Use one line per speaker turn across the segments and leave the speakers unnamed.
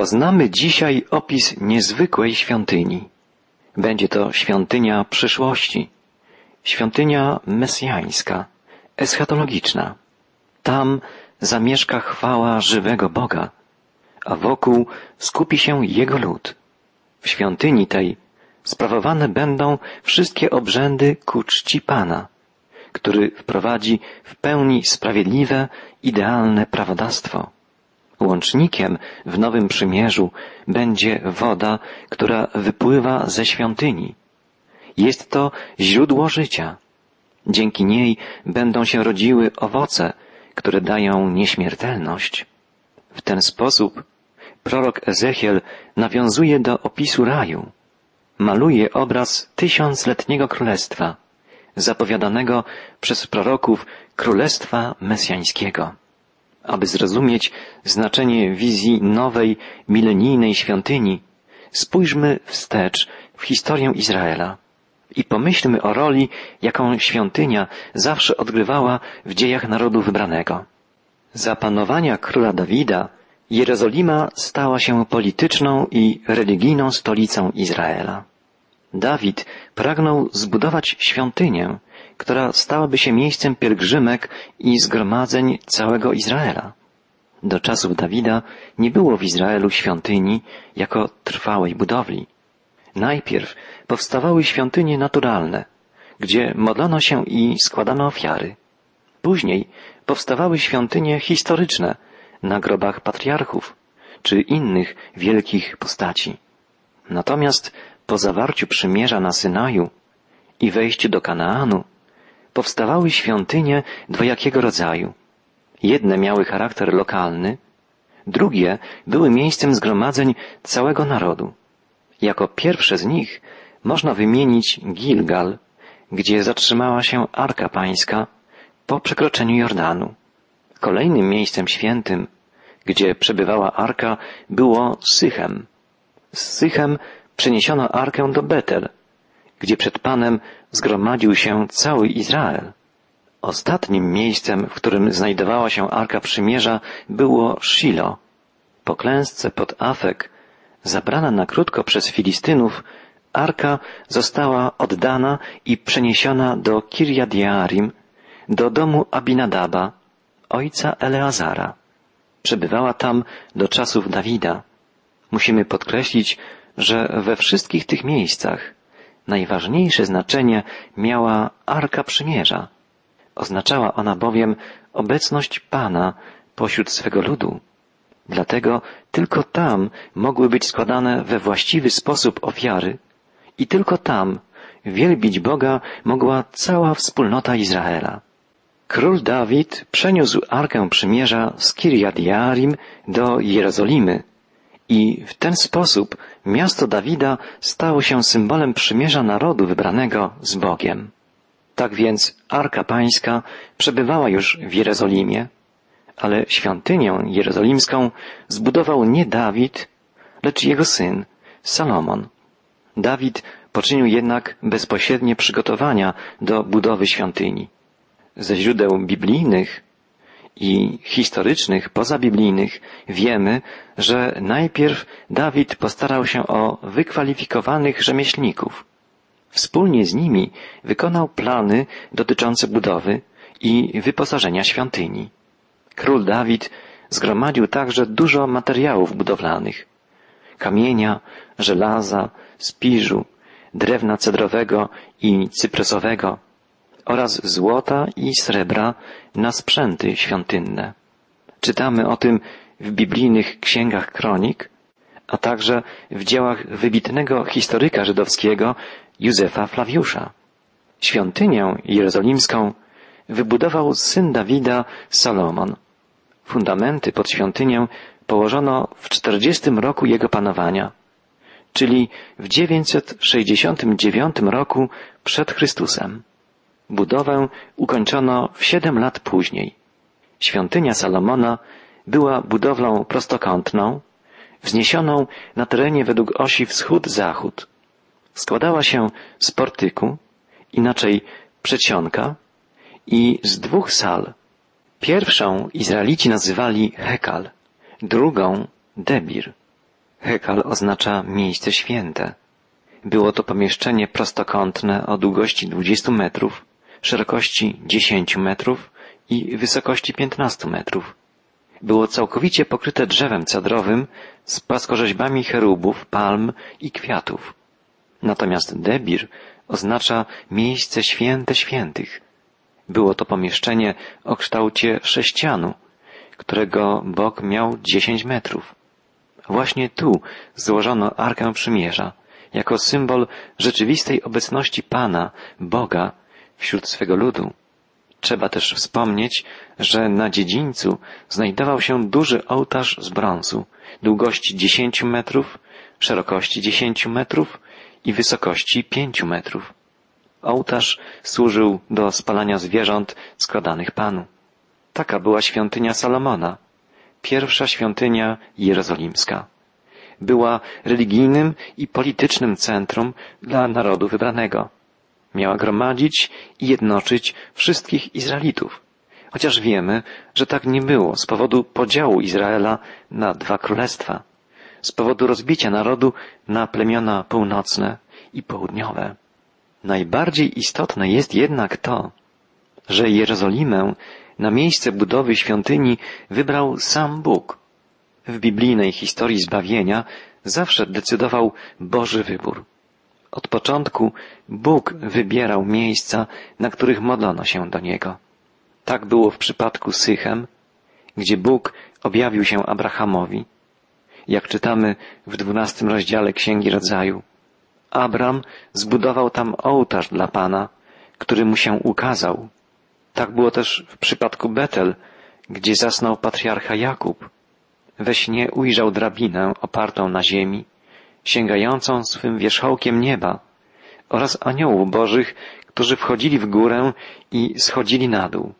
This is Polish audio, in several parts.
Poznamy dzisiaj opis niezwykłej świątyni. Będzie to świątynia przyszłości, świątynia mesjańska, eschatologiczna. Tam zamieszka chwała żywego Boga, a wokół skupi się Jego lud. W świątyni tej sprawowane będą wszystkie obrzędy ku czci Pana, który wprowadzi w pełni sprawiedliwe, idealne prawodawstwo. Łącznikiem w Nowym Przymierzu będzie woda, która wypływa ze świątyni. Jest to źródło życia. Dzięki niej będą się rodziły owoce, które dają nieśmiertelność. W ten sposób prorok Ezechiel nawiązuje do opisu raju. Maluje obraz tysiącletniego królestwa, zapowiadanego przez proroków królestwa mesjańskiego. Aby zrozumieć znaczenie wizji nowej, milenijnej świątyni, spójrzmy wstecz w historię Izraela i pomyślmy o roli, jaką świątynia zawsze odgrywała w dziejach narodu wybranego. Za panowania króla Dawida Jerozolima stała się polityczną i religijną stolicą Izraela. Dawid pragnął zbudować świątynię, która stałaby się miejscem pielgrzymek i zgromadzeń całego Izraela. Do czasów Dawida nie było w Izraelu świątyni jako trwałej budowli. Najpierw powstawały świątynie naturalne, gdzie modlono się i składano ofiary. Później powstawały świątynie historyczne na grobach patriarchów czy innych wielkich postaci. Natomiast po zawarciu przymierza na Synaju i wejściu do Kanaanu powstawały świątynie dwojakiego rodzaju. Jedne miały charakter lokalny, drugie były miejscem zgromadzeń całego narodu. Jako pierwsze z nich można wymienić Gilgal, gdzie zatrzymała się Arka Pańska po przekroczeniu Jordanu. Kolejnym miejscem świętym, gdzie przebywała Arka, było Sychem. Z Sychem przeniesiono Arkę do Betel, gdzie przed Panem zgromadził się cały Izrael. Ostatnim miejscem, w którym znajdowała się Arka Przymierza, było Shilo. Po klęsce pod Afek, zabrana na krótko przez Filistynów, Arka została oddana i przeniesiona do Kirjat do domu Abinadaba, ojca Eleazara. Przebywała tam do czasów Dawida. Musimy podkreślić, że we wszystkich tych miejscach najważniejsze znaczenie miała Arka Przymierza. Oznaczała ona bowiem obecność Pana pośród swego ludu. Dlatego tylko tam mogły być składane we właściwy sposób ofiary i tylko tam wielbić Boga mogła cała wspólnota Izraela. Król Dawid przeniósł Arkę Przymierza z Kirjat Jearim do Jerozolimy i w ten sposób miasto Dawida stało się symbolem przymierza narodu wybranego z Bogiem. Tak więc Arka Pańska przebywała już w Jerozolimie, ale świątynię jerozolimską zbudował nie Dawid, lecz jego syn, Salomon. Dawid poczynił jednak bezpośrednie przygotowania do budowy świątyni. Ze źródeł biblijnych i historycznych, pozabiblijnych wiemy, że najpierw Dawid postarał się o wykwalifikowanych rzemieślników. Wspólnie z nimi wykonał plany dotyczące budowy i wyposażenia świątyni. Król Dawid zgromadził także dużo materiałów budowlanych. Kamienia, żelaza, spiżu, drewna cedrowego i cypresowego oraz złota i srebra na sprzęty świątynne. Czytamy o tym w biblijnych księgach kronik, a także w dziełach wybitnego historyka żydowskiego Józefa Flawiusza. Świątynię jerozolimską wybudował syn Dawida Salomon. Fundamenty pod świątynię położono w czterdziestym roku jego panowania, czyli w 969 roku przed Chrystusem. Budowę ukończono w siedem lat później. Świątynia Salomona była budowlą prostokątną, wzniesioną na terenie według osi wschód-zachód. Składała się z portyku, inaczej przedsionka i z dwóch sal. Pierwszą Izraelici nazywali Hekal, drugą Debir. Hekal oznacza miejsce święte. Było to pomieszczenie prostokątne o długości 20 metrów, szerokości 10 metrów i wysokości 15 metrów. Było całkowicie pokryte drzewem cedrowym z płaskorzeźbami cherubów, palm i kwiatów. Natomiast debir oznacza miejsce święte świętych. Było to pomieszczenie o kształcie sześcianu, którego bok miał dziesięć metrów. Właśnie tu złożono Arkę Przymierza, jako symbol rzeczywistej obecności Pana, Boga, wśród swego ludu. Trzeba też wspomnieć, że na dziedzińcu znajdował się duży ołtarz z brązu, długości dziesięciu metrów, szerokości dziesięciu metrów i wysokości pięciu metrów. Ołtarz służył do spalania zwierząt składanych Panu. Taka była świątynia Salomona, pierwsza świątynia jerozolimska. Była religijnym i politycznym centrum dla narodu wybranego. Miała gromadzić i jednoczyć wszystkich Izraelitów. Chociaż wiemy, że tak nie było z powodu podziału Izraela na dwa królestwa, z powodu rozbicia narodu na plemiona północne i południowe. Najbardziej istotne jest jednak to, że Jerozolimę na miejsce budowy świątyni wybrał sam Bóg. W biblijnej historii zbawienia zawsze decydował Boży wybór. Od początku Bóg wybierał miejsca, na których modlono się do Niego. Tak było w przypadku Sychem, gdzie Bóg objawił się Abrahamowi. Jak czytamy w dwunastym rozdziale Księgi Rodzaju, Abram zbudował tam ołtarz dla Pana, który mu się ukazał. Tak było też w przypadku Betel, gdzie zasnął patriarcha Jakub. We śnie ujrzał drabinę opartą na ziemi, sięgającą swym wierzchołkiem nieba oraz aniołów bożych, którzy wchodzili w górę i schodzili na dół.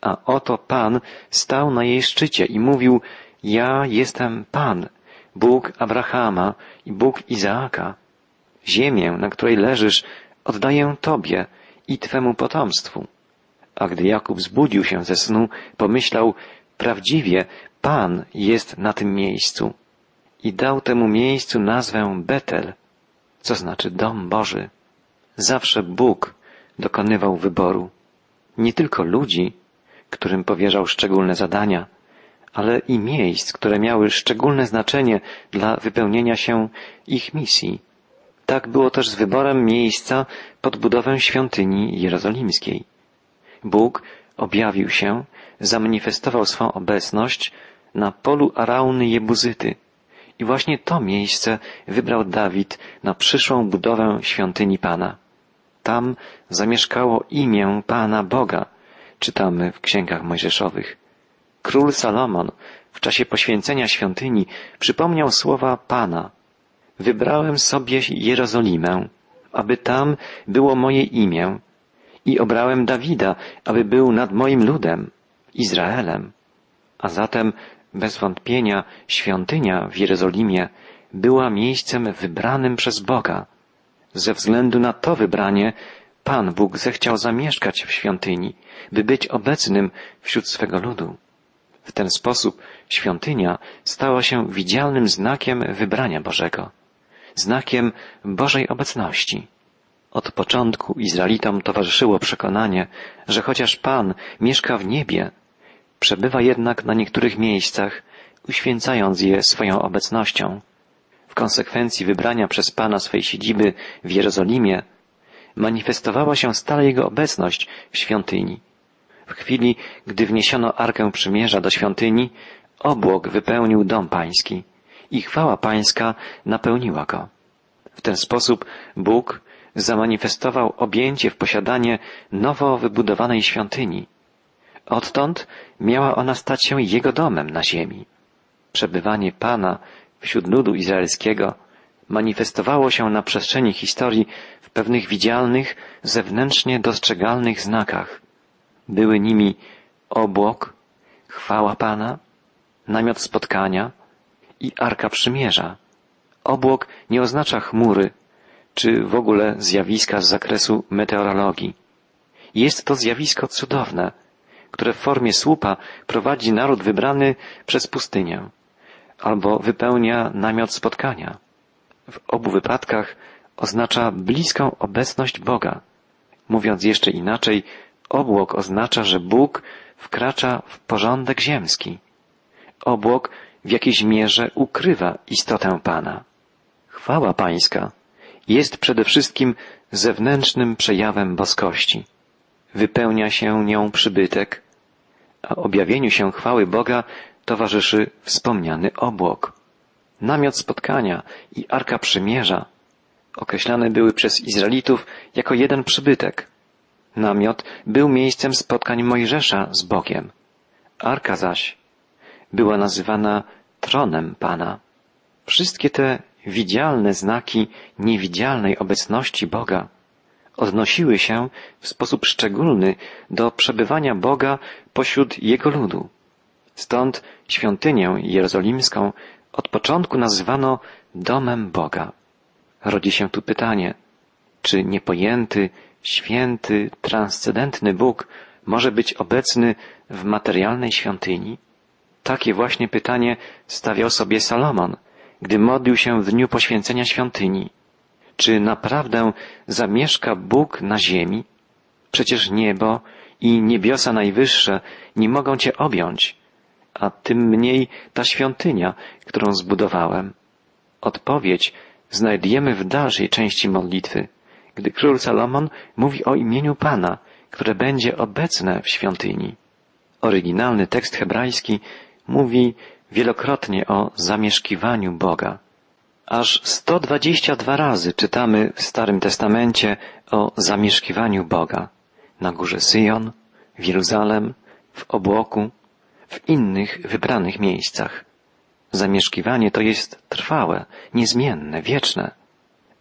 A oto Pan stał na jej szczycie i mówił, ja jestem Pan, Bóg Abrahama i Bóg Izaaka. Ziemię, na której leżysz, oddaję Tobie i Twemu potomstwu. A gdy Jakub zbudził się ze snu, pomyślał, prawdziwie Pan jest na tym miejscu. I dał temu miejscu nazwę Betel, co znaczy dom Boży. Zawsze Bóg dokonywał wyboru. Nie tylko ludzi, którym powierzał szczególne zadania, ale i miejsc, które miały szczególne znaczenie dla wypełnienia się ich misji. Tak było też z wyborem miejsca pod budowę świątyni jerozolimskiej. Bóg objawił się, zamanifestował swą obecność na polu Arauny Jebuzyty. I właśnie to miejsce wybrał Dawid na przyszłą budowę świątyni Pana. Tam zamieszkało imię Pana Boga, czytamy w księgach mojżeszowych. Król Salomon w czasie poświęcenia świątyni przypomniał słowa Pana. Wybrałem sobie Jerozolimę, aby tam było moje imię i obrałem Dawida, aby był nad moim ludem, Izraelem. A zatem bez wątpienia świątynia w Jerozolimie była miejscem wybranym przez Boga. Ze względu na to wybranie Pan Bóg zechciał zamieszkać w świątyni, by być obecnym wśród swego ludu. W ten sposób świątynia stała się widzialnym znakiem wybrania Bożego, znakiem Bożej obecności. Od początku Izraelitom towarzyszyło przekonanie, że chociaż Pan mieszka w niebie, przebywa jednak na niektórych miejscach, uświęcając je swoją obecnością. W konsekwencji wybrania przez Pana swej siedziby w Jerozolimie, manifestowała się stale Jego obecność w świątyni. W chwili, gdy wniesiono Arkę Przymierza do świątyni, obłok wypełnił dom pański i chwała pańska napełniła go. W ten sposób Bóg zamanifestował objęcie w posiadanie nowo wybudowanej świątyni. Odtąd miała ona stać się Jego domem na ziemi. Przebywanie Pana wśród ludu izraelskiego manifestowało się na przestrzeni historii w pewnych widzialnych, zewnętrznie dostrzegalnych znakach. Były nimi obłok, chwała Pana, namiot spotkania i arka przymierza. Obłok nie oznacza chmury, czy w ogóle zjawiska z zakresu meteorologii. Jest to zjawisko cudowne, które w formie słupa prowadzi naród wybrany przez pustynię. albo wypełnia namiot spotkania. W obu wypadkach oznacza bliską obecność Boga. Mówiąc jeszcze inaczej, obłok oznacza, że Bóg wkracza w porządek ziemski. Obłok w jakiejś mierze ukrywa istotę Pana. Chwała Pańska jest przede wszystkim zewnętrznym przejawem boskości. Wypełnia się nią przybytek, a objawieniu się chwały Boga towarzyszy wspomniany obłok. Namiot spotkania i Arka Przymierza określane były przez Izraelitów jako jeden przybytek. Namiot był miejscem spotkań Mojżesza z Bogiem. Arka zaś była nazywana tronem Pana. Wszystkie te widzialne znaki niewidzialnej obecności Boga odnosiły się w sposób szczególny do przebywania Boga pośród Jego ludu. Stąd świątynię jerozolimską od początku nazywano domem Boga. Rodzi się tu pytanie, czy niepojęty, święty, transcendentny Bóg może być obecny w materialnej świątyni? Takie właśnie pytanie stawiał sobie Salomon, gdy modlił się w dniu poświęcenia świątyni. Czy naprawdę zamieszka Bóg na ziemi? Przecież niebo i niebiosa najwyższe nie mogą Cię objąć, a tym mniej ta świątynia, którą zbudowałem. Odpowiedź znajdujemy w dalszej części modlitwy, gdy król Salomon mówi o imieniu Pana, które będzie obecne w świątyni. Oryginalny tekst hebrajski mówi wielokrotnie o zamieszkiwaniu Boga. Aż 122 razy czytamy w Starym Testamencie o zamieszkiwaniu Boga na górze Syjon, w Jeruzalem, w obłoku, w innych wybranych miejscach. Zamieszkiwanie to jest trwałe, niezmienne, wieczne.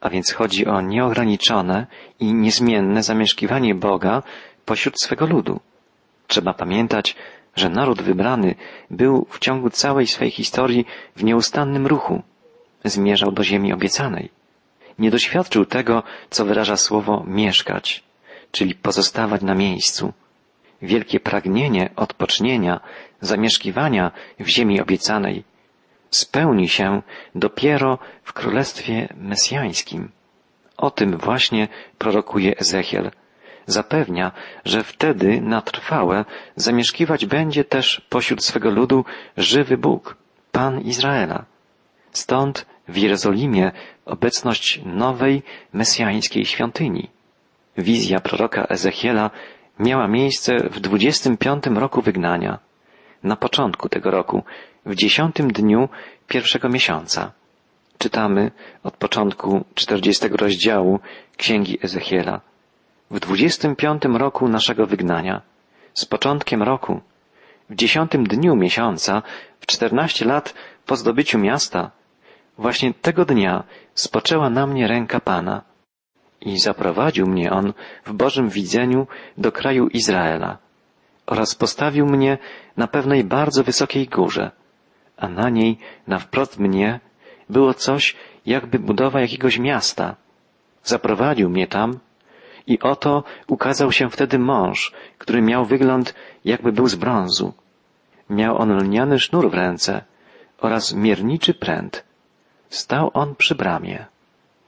A więc chodzi o nieograniczone i niezmienne zamieszkiwanie Boga pośród swego ludu. Trzeba pamiętać, że naród wybrany był w ciągu całej swej historii w nieustannym ruchu. Zmierzał do ziemi obiecanej. Nie doświadczył tego, co wyraża słowo mieszkać, czyli pozostawać na miejscu. Wielkie pragnienie odpocznienia, zamieszkiwania w ziemi obiecanej spełni się dopiero w Królestwie Mesjańskim. O tym właśnie prorokuje Ezechiel. Zapewnia, że wtedy na trwałe zamieszkiwać będzie też pośród swego ludu żywy Bóg, Pan Izraela. Stąd w Jerozolimie obecność nowej mesjańskiej świątyni. Wizja proroka Ezechiela miała miejsce w 25 roku wygnania, na początku tego roku, w dziesiątym dniu pierwszego miesiąca. Czytamy od początku czterdziestego rozdziału Księgi Ezechiela. W dwudziestym piątym roku naszego wygnania, z początkiem roku, w dziesiątym dniu miesiąca, w czternaście lat po zdobyciu miasta, właśnie tego dnia spoczęła na mnie ręka Pana i zaprowadził mnie On w Bożym widzeniu do kraju Izraela oraz postawił mnie na pewnej bardzo wysokiej górze, a na niej, na wprost mnie, było coś jakby budowa jakiegoś miasta. Zaprowadził mnie tam i oto ukazał się wtedy mąż, który miał wygląd jakby był z brązu. Miał on lniany sznur w ręce oraz mierniczy pręt. Stał on przy bramie.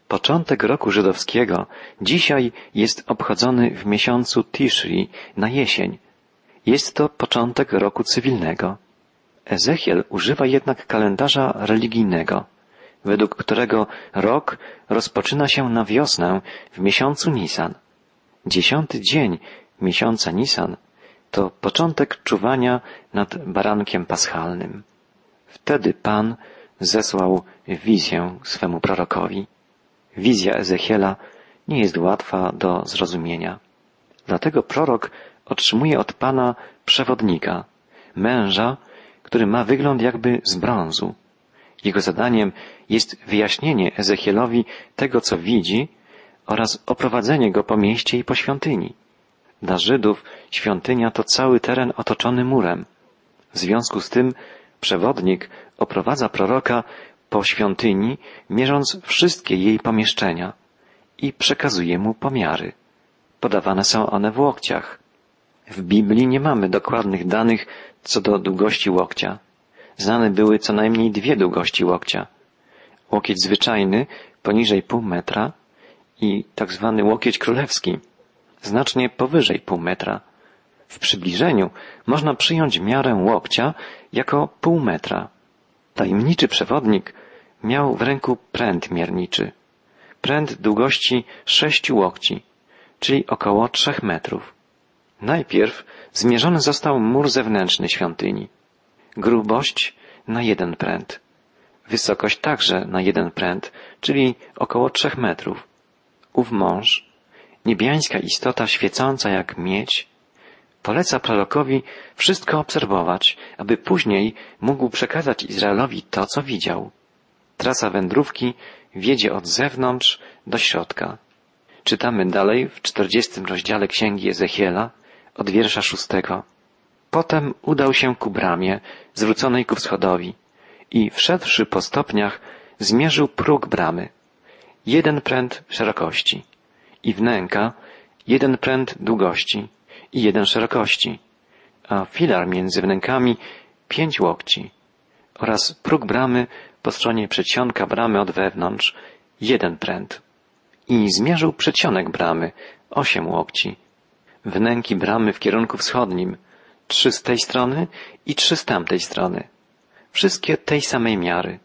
Początek roku żydowskiego dzisiaj jest obchodzony w miesiącu Tishri na jesień. Jest to początek roku cywilnego. Ezechiel używa jednak kalendarza religijnego, według którego rok rozpoczyna się na wiosnę w miesiącu Nisan. Dziesiąty dzień miesiąca Nisan to początek czuwania nad barankiem paschalnym. Wtedy Pan zesłał wizję swemu prorokowi. Wizja Ezechiela nie jest łatwa do zrozumienia. Dlatego prorok otrzymuje od Pana przewodnika, męża, który ma wygląd jakby z brązu. Jego zadaniem jest wyjaśnienie Ezechielowi tego, co widzi oraz oprowadzenie go po mieście i po świątyni. Dla Żydów świątynia to cały teren otoczony murem. W związku z tym przewodnik oprowadza proroka po świątyni, mierząc wszystkie jej pomieszczenia i przekazuje mu pomiary. Podawane są one w łokciach. W Biblii nie mamy dokładnych danych co do długości łokcia. znane były co najmniej dwie długości łokcia. Łokieć zwyczajny poniżej pół metra i tak zwany łokieć królewski znacznie powyżej pół metra. W przybliżeniu można przyjąć miarę łokcia jako pół metra. Tajemniczy przewodnik miał w ręku pręt mierniczy. Pręt długości sześciu łokci, czyli około trzech metrów. Najpierw zmierzony został mur zewnętrzny świątyni. Grubość na jeden pręt. Wysokość także na jeden pręt, czyli około trzech metrów. Ów mąż, niebiańska istota świecąca jak miedź, poleca prorokowi wszystko obserwować, aby później mógł przekazać Izraelowi to, co widział. Trasa wędrówki wiedzie od zewnątrz do środka. Czytamy dalej w czterdziestym rozdziale księgi Ezechiela od wiersza szóstego. Potem udał się ku bramie, zwróconej ku wschodowi i wszedłszy po stopniach zmierzył próg bramy. Jeden pręt szerokości i wnęka jeden pręt długości i jeden szerokości, a filar między wnękami pięć łokci oraz próg bramy po stronie przedsionka bramy od wewnątrz jeden pręt. I zmierzył przedsionek bramy osiem łokci. Wnęki bramy w kierunku wschodnim trzy z tej strony i trzy z tamtej strony. Wszystkie tej samej miary.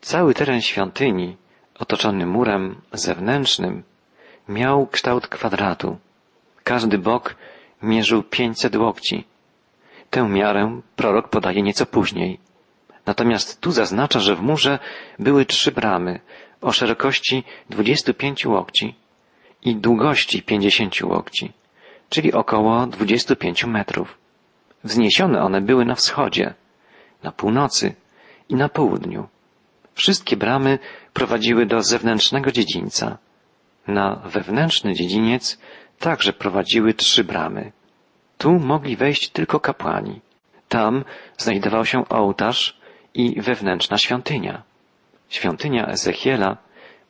Cały teren świątyni, otoczony murem zewnętrznym, miał kształt kwadratu. Każdy bok mierzył pięćset łokci. Tę miarę prorok podaje nieco później. Natomiast tu zaznacza, że w murze były trzy bramy o szerokości 25 łokci i długości 50 łokci, czyli około 25 metrów. Wzniesione one były na wschodzie, na północy i na południu. Wszystkie bramy prowadziły do zewnętrznego dziedzińca. Na wewnętrzny dziedziniec także prowadziły trzy bramy. Tu mogli wejść tylko kapłani. Tam znajdował się ołtarz i wewnętrzna świątynia. Świątynia Ezechiela,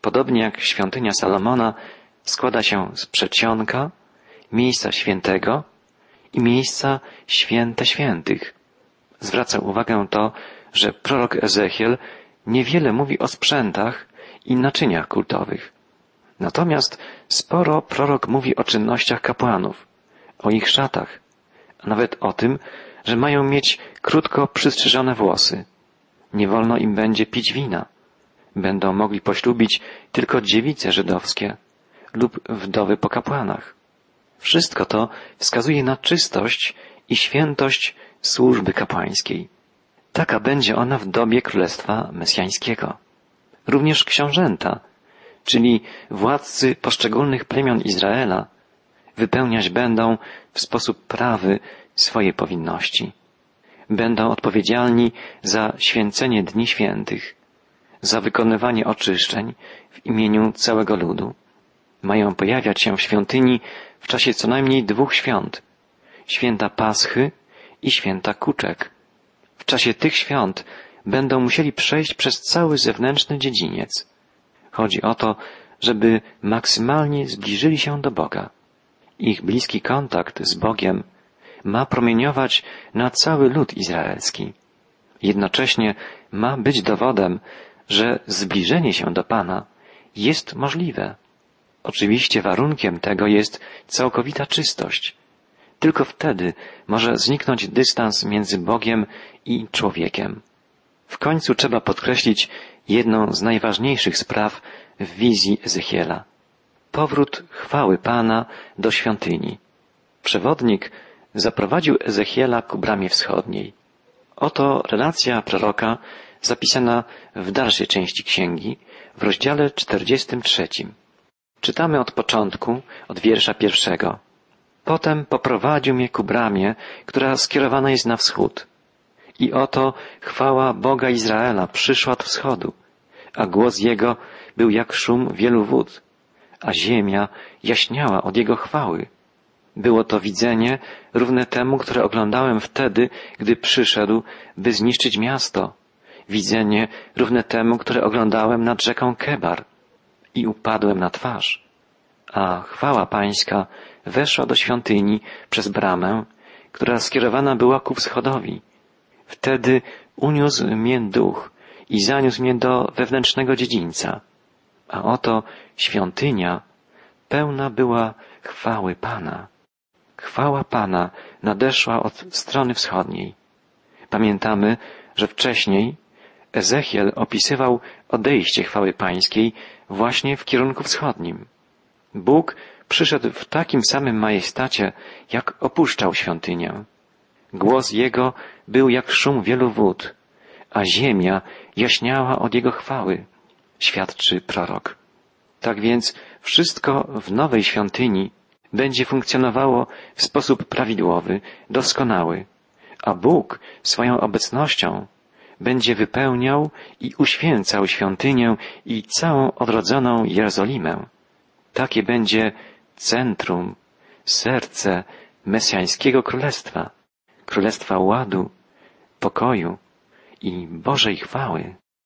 podobnie jak świątynia Salomona, składa się z przedsionka, miejsca świętego i miejsca święte świętych. Zwraca uwagę to, że prorok Ezechiel niewiele mówi o sprzętach i naczyniach kultowych. Natomiast sporo prorok mówi o czynnościach kapłanów, o ich szatach, a nawet o tym, że mają mieć krótko przystrzyżone włosy. Nie wolno im będzie pić wina. Będą mogli poślubić tylko dziewice żydowskie lub wdowy po kapłanach. Wszystko to wskazuje na czystość i świętość służby kapłańskiej. Taka będzie ona w dobie Królestwa Mesjańskiego. Również książęta, czyli władcy poszczególnych plemion Izraela, wypełniać będą w sposób prawy swoje powinności. Będą odpowiedzialni za święcenie dni świętych, za wykonywanie oczyszczeń w imieniu całego ludu. Mają pojawiać się w świątyni w czasie co najmniej dwóch świąt. Święta Paschy i święta Kuczek. W czasie tych świąt będą musieli przejść przez cały zewnętrzny dziedziniec. Chodzi o to, żeby maksymalnie zbliżyli się do Boga. Ich bliski kontakt z Bogiem ma promieniować na cały lud izraelski. Jednocześnie ma być dowodem, że zbliżenie się do Pana jest możliwe. Oczywiście warunkiem tego jest całkowita czystość. Tylko wtedy może zniknąć dystans między Bogiem i człowiekiem. W końcu trzeba podkreślić jedną z najważniejszych spraw w wizji Ezechiela. Powrót chwały Pana do świątyni. Przewodnik zaprowadził Ezechiela ku bramie wschodniej. Oto relacja proroka zapisana w dalszej części księgi, w rozdziale 43. Czytamy od początku, od wiersza pierwszego. Potem poprowadził mnie ku bramie, która skierowana jest na wschód. I oto chwała Boga Izraela przyszła od wschodu, a głos Jego był jak szum wielu wód, a ziemia jaśniała od Jego chwały. Było to widzenie równe temu, które oglądałem wtedy, gdy przyszedł, by zniszczyć miasto. Widzenie równe temu, które oglądałem nad rzeką Kebar. I upadłem na twarz. A chwała pańska weszła do świątyni przez bramę, która skierowana była ku wschodowi. Wtedy uniósł mię duch i zaniósł mnie do wewnętrznego dziedzińca. A oto świątynia pełna była chwały Pana. Chwała Pana nadeszła od strony wschodniej. Pamiętamy, że wcześniej Ezechiel opisywał odejście chwały pańskiej właśnie w kierunku wschodnim. Bóg przyszedł w takim samym majestacie, jak opuszczał świątynię. Głos Jego był jak szum wielu wód, a ziemia jaśniała od Jego chwały, świadczy prorok. Tak więc wszystko w nowej świątyni będzie funkcjonowało w sposób prawidłowy, doskonały, a Bóg swoją obecnością będzie wypełniał i uświęcał świątynię i całą odrodzoną Jerozolimę. Takie będzie centrum, serce mesjańskiego królestwa, królestwa ładu, pokoju i Bożej chwały.